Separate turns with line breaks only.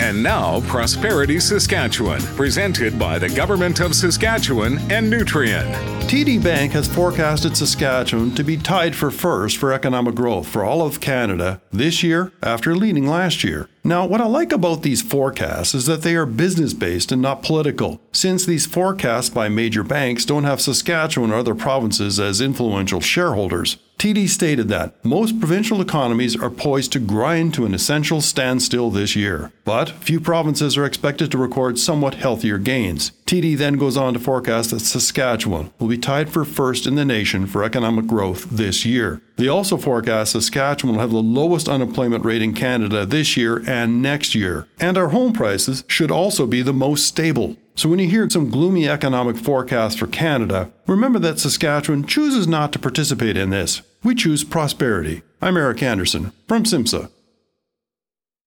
And now, Prosperity Saskatchewan, presented by the Government of Saskatchewan and Nutrien.
TD Bank has forecasted Saskatchewan to be tied for first for economic growth for all of Canada this year after leading last year. Now, what I like about these forecasts is that they are business based and not political, since these forecasts by major banks don't have Saskatchewan or other provinces as influential shareholders. TD stated that most provincial economies are poised to grind to an essential standstill this year, but few provinces are expected to record somewhat healthier gains. TD then goes on to forecast that Saskatchewan will be tied for first in the nation for economic growth this year. They also forecast Saskatchewan will have the lowest unemployment rate in Canada this year and next year, and our home prices should also be the most stable. So when you hear some gloomy economic forecast for Canada, remember that Saskatchewan chooses not to participate in this. We choose prosperity. I'm Eric Anderson from SIMSA.